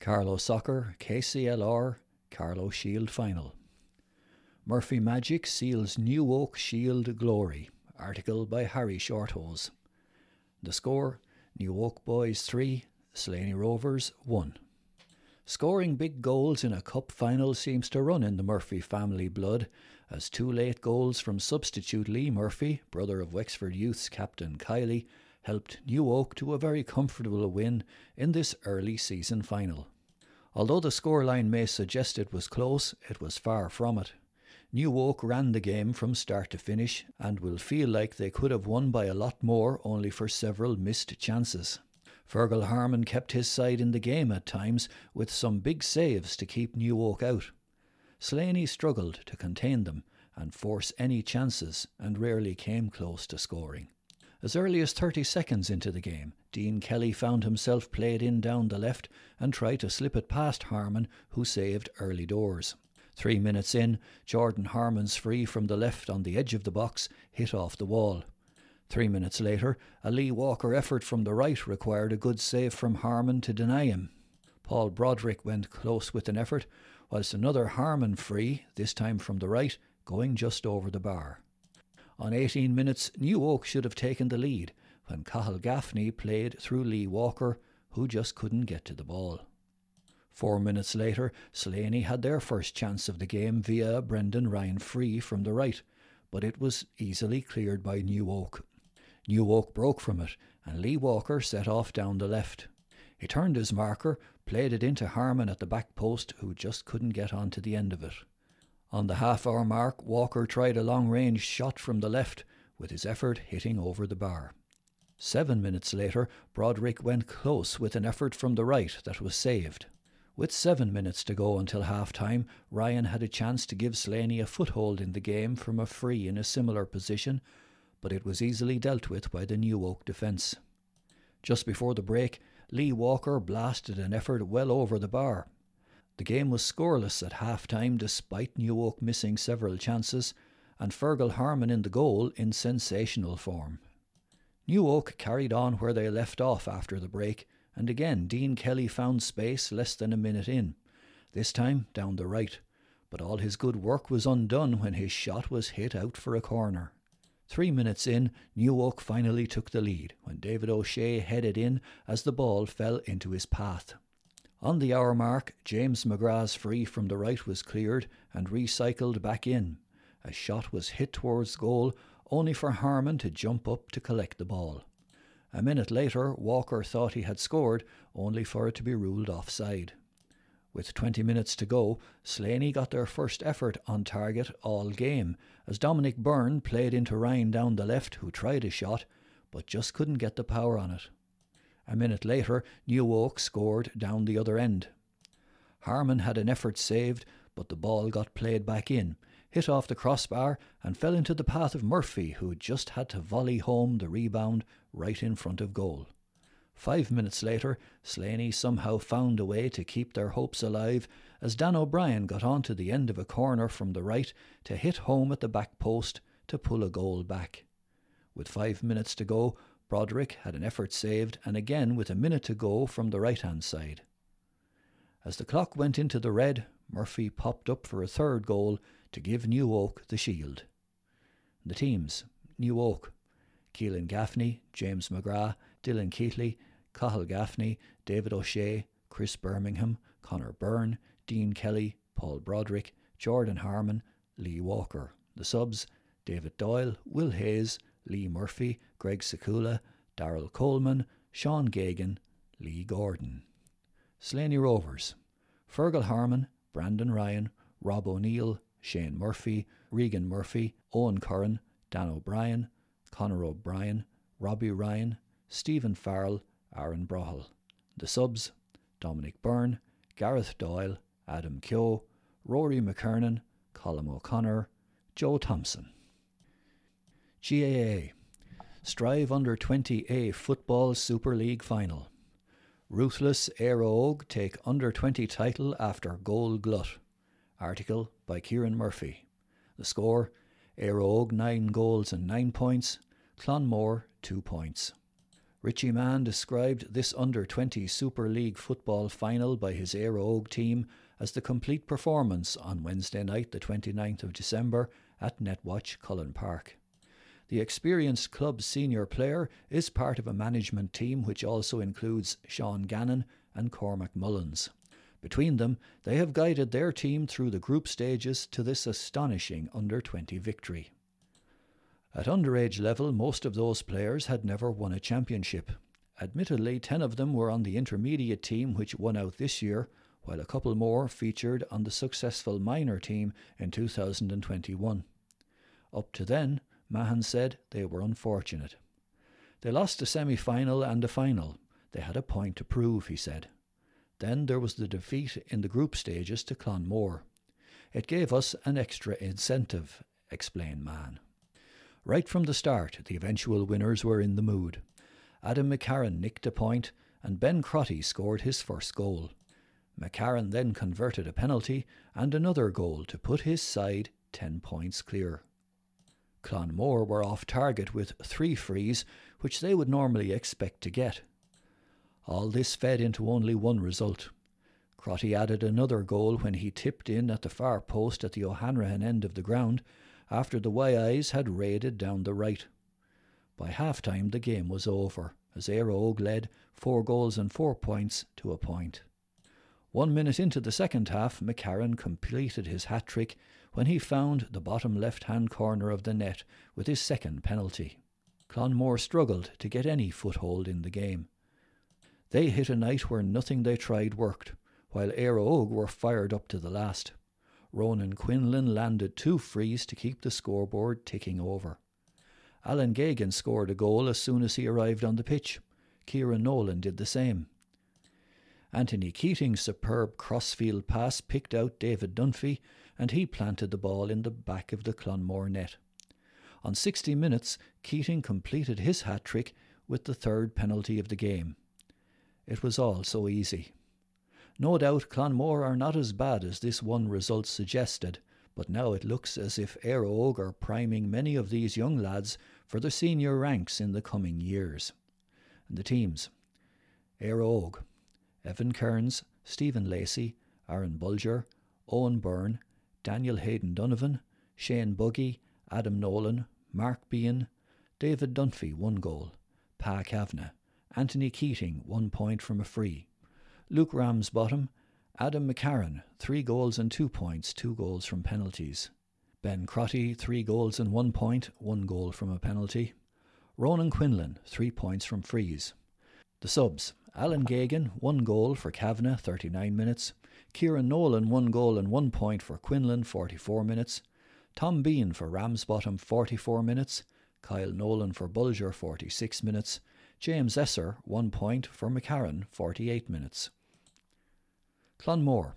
Carlow Soccer, KCLR, Carlow Shield Final. Murphy Magic seals New Oak Shield glory. Article by Harry Shorthose. The score New Oak Boys 3, Slaney Rovers 1. Scoring big goals in a cup final seems to run in the Murphy family blood, as two late goals from substitute Lee Murphy, brother of Wexford Youth's captain Kiley, helped New Oak to a very comfortable win in this early season final. Although the scoreline may suggest it was close, it was far from it. New Oak ran the game from start to finish and will feel like they could have won by a lot more only for several missed chances. Fergal Harmon kept his side in the game at times with some big saves to keep New Oak out. Slaney struggled to contain them and force any chances and rarely came close to scoring. As early as 30 seconds into the game, Dean Kelly found himself played in down the left and tried to slip it past Harmon, who saved early doors. Three minutes in, Jordan Harmon's free from the left on the edge of the box hit off the wall. Three minutes later, a Lee Walker effort from the right required a good save from Harmon to deny him. Paul Broderick went close with an effort, whilst another Harmon free, this time from the right, going just over the bar. On 18 minutes, New Oak should have taken the lead when Cahill Gaffney played through Lee Walker, who just couldn't get to the ball. Four minutes later, Slaney had their first chance of the game via Brendan Ryan free from the right, but it was easily cleared by New Oak. New Oak broke from it, and Lee Walker set off down the left. He turned his marker, played it into Harmon at the back post, who just couldn't get on to the end of it. On the half hour mark, Walker tried a long range shot from the left, with his effort hitting over the bar. Seven minutes later, Broderick went close with an effort from the right that was saved. With seven minutes to go until half time, Ryan had a chance to give Slaney a foothold in the game from a free in a similar position, but it was easily dealt with by the New Oak defence. Just before the break, Lee Walker blasted an effort well over the bar. The game was scoreless at half time despite New Oak missing several chances and Fergal Harmon in the goal in sensational form. New Oak carried on where they left off after the break, and again Dean Kelly found space less than a minute in, this time down the right, but all his good work was undone when his shot was hit out for a corner. Three minutes in, New Oak finally took the lead when David O'Shea headed in as the ball fell into his path. On the hour mark, James McGrath's free from the right was cleared and recycled back in. A shot was hit towards goal, only for Harmon to jump up to collect the ball. A minute later, Walker thought he had scored, only for it to be ruled offside. With 20 minutes to go, Slaney got their first effort on target all game, as Dominic Byrne played into Ryan down the left, who tried a shot, but just couldn't get the power on it. A minute later, New Oak scored down the other end. Harmon had an effort saved, but the ball got played back in, hit off the crossbar, and fell into the path of Murphy, who just had to volley home the rebound right in front of goal. Five minutes later, Slaney somehow found a way to keep their hopes alive as Dan O'Brien got on to the end of a corner from the right to hit home at the back post to pull a goal back. With five minutes to go, Broderick had an effort saved, and again with a minute to go from the right hand side. As the clock went into the red, Murphy popped up for a third goal to give New Oak the shield. The teams New Oak, Keelan Gaffney, James McGrath, Dylan Keatley, Cahill Gaffney, David O'Shea, Chris Birmingham, Connor Byrne, Dean Kelly, Paul Broderick, Jordan Harmon, Lee Walker. The subs David Doyle, Will Hayes, Lee Murphy, Greg Sekula, Daryl Coleman, Sean Gagan, Lee Gordon. Slaney Rovers, Fergal Harmon, Brandon Ryan, Rob O'Neill, Shane Murphy, Regan Murphy, Owen Curran, Dan O'Brien, Conor O'Brien, Robbie Ryan, Stephen Farrell, Aaron Brohel. The subs Dominic Byrne, Gareth Doyle, Adam Keogh, Rory McKernan, Colin O'Connor, Joe Thompson. GAA Strive Under 20A Football Super League Final. Ruthless Óg take Under 20 title after goal glut. Article by Kieran Murphy. The score Óg 9 goals and 9 points, Clonmore 2 points. Richie Mahon described this under 20 Super League football final by his Óg team as the complete performance on Wednesday night, the 29th of December, at Netwatch Cullen Park. The experienced club senior player is part of a management team which also includes Sean Gannon and Cormac Mullins. Between them, they have guided their team through the group stages to this astonishing under 20 victory. At underage level, most of those players had never won a championship. Admittedly, 10 of them were on the intermediate team which won out this year, while a couple more featured on the successful minor team in 2021. Up to then, Mahon said they were unfortunate. They lost a semi final and a final. They had a point to prove, he said. Then there was the defeat in the group stages to Clonmore. It gave us an extra incentive, explained Mahon. Right from the start, the eventual winners were in the mood. Adam McCarron nicked a point, and Ben Crotty scored his first goal. McCarron then converted a penalty and another goal to put his side 10 points clear. Clonmore were off target with three frees, which they would normally expect to get. All this fed into only one result. Crotty added another goal when he tipped in at the far post at the O'Hanrahan end of the ground after the YIs had raided down the right. By half time the game was over, as Óg led four goals and four points to a point. One minute into the second half, McCarron completed his hat trick when he found the bottom left hand corner of the net with his second penalty. Clonmore struggled to get any foothold in the game. They hit a night where nothing they tried worked, while Éire Óg were fired up to the last. Ronan Quinlan landed two frees to keep the scoreboard ticking over. Alan Geoghegan scored a goal as soon as he arrived on the pitch. Kieran Nolan did the same. Anthony Keating's superb crossfield pass picked out David Dunphy and he planted the ball in the back of the Clonmore net. On 60 minutes, Keating completed his hat trick with the third penalty of the game. It was all so easy. No doubt Clonmore are not as bad as this one result suggested, but now it looks as if Óg are priming many of these young lads for the senior ranks in the coming years. And the teams Óg, Evan Kearns, Stephen Lacey, Aaron Bulger, Owen Byrne, Daniel Hayden Donovan, Shane Buggy, Adam Nolan, Mark Bean, David Dunphy, one goal, Pa Kavanagh, Anthony Keating, one point from a free, Luke Ramsbottom, Adam McCarron, three goals and two points, two goals from penalties. Ben Crotty, three goals and one point, one goal from a penalty. Ronan Quinlan, three points from frees. The subs Alan Geoghegan, one goal for Kavanagh, 39 minutes. Kieran Nolan, one goal and one point for Quinlan, 44 minutes. Tom Bean for Ramsbottom, 44 minutes. Kyle Nolan for Bulger, 46 minutes. James Esser, one point for McCarron, 48 minutes. Clonmore,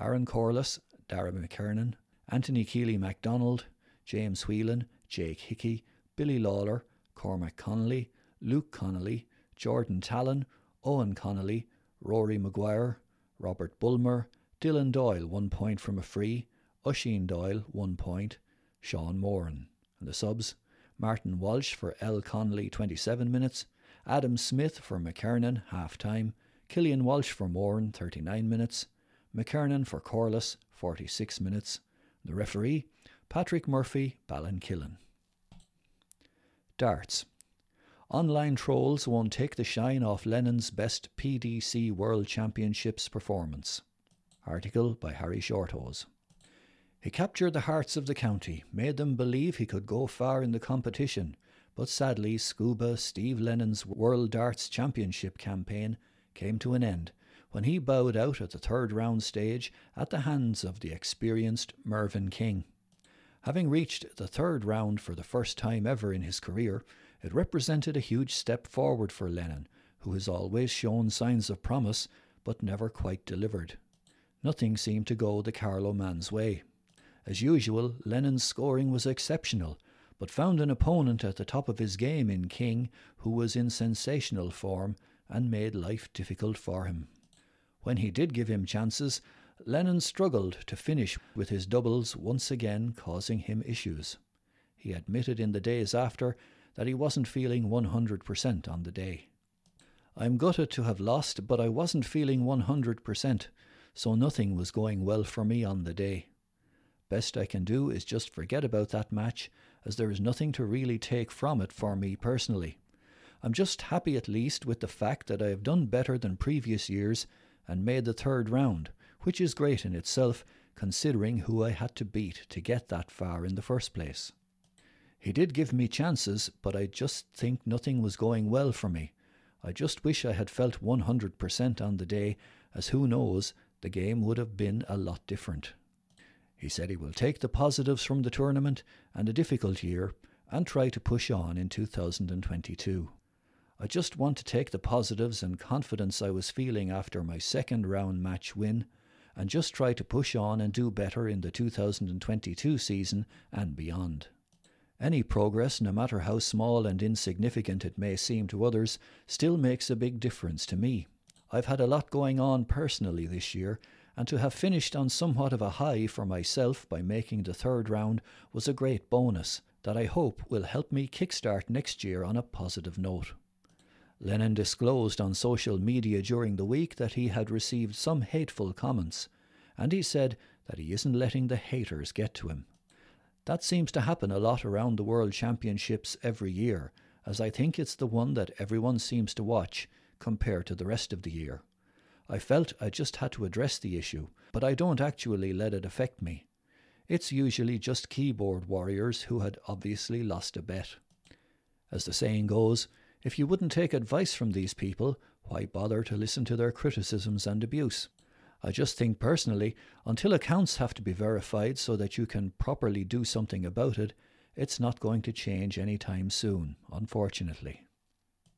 Aaron Corliss, Dara McKernan, Anthony Keeley MacDonald, James Whelan, Jake Hickey, Billy Lawler, Cormac Connolly, Luke Connolly, Jordan Tallon, Owen Connolly, Rory Maguire, Robert Bulmer, Dylan Doyle, one point from a free, Oisin Doyle, one point, Sean Moran. And the subs Martin Walsh for L. Connolly, 27 minutes, Adam Smith for McKernan, half time, Killian Walsh for Moran, 39 minutes, McKernan for Corliss, 46 minutes. The referee, Patrick Murphy, Ballinkillen. Darts. Online trolls won't take the shine off Lennon's best PDC World Championships performance. Article by Harry Shorthose. He captured the hearts of the county, made them believe he could go far in the competition, but sadly, Scuba Steve Lennon's World Darts Championship campaign came to an end when he bowed out at the third round stage at the hands of the experienced Mervyn King. Having reached the third round for the first time ever in his career, it represented a huge step forward for Lennon, who has always shown signs of promise but never quite delivered. Nothing seemed to go the Carlow man's way. As usual, Lennon's scoring was exceptional, but found an opponent at the top of his game in King who was in sensational form and made life difficult for him. When he did give him chances, Lennon struggled to finish with his doubles once again causing him issues. He admitted in the days after that he wasn't feeling 100% on the day. I'm gutted to have lost, but I wasn't feeling 100%, so nothing was going well for me on the day. Best I can do is just forget about that match, as there is nothing to really take from it for me personally. I'm just happy at least with the fact that I have done better than previous years and made the third round, which is great in itself considering who I had to beat to get that far in the first place. He did give me chances, but I just think nothing was going well for me. I just wish I had felt 100% on the day, as who knows, the game would have been a lot different. He said he will take the positives from the tournament and a difficult year and try to push on in 2022. I just want to take the positives and confidence I was feeling after my second round match win and just try to push on and do better in the 2022 season and beyond. Any progress, no matter how small and insignificant it may seem to others, still makes a big difference to me. I've had a lot going on personally this year, and to have finished on somewhat of a high for myself by making the third round was a great bonus that I hope will help me kickstart next year on a positive note. Lennon disclosed on social media during the week that he had received some hateful comments, and he said that he isn't letting the haters get to him. That seems to happen a lot around the World Championships every year, as I think it's the one that everyone seems to watch compared to the rest of the year. I felt I just had to address the issue, but I don't actually let it affect me. It's usually just keyboard warriors who had obviously lost a bet. As the saying goes, if you wouldn't take advice from these people, why bother to listen to their criticisms and abuse? I just think personally, until accounts have to be verified so that you can properly do something about it, it's not going to change any time soon, unfortunately.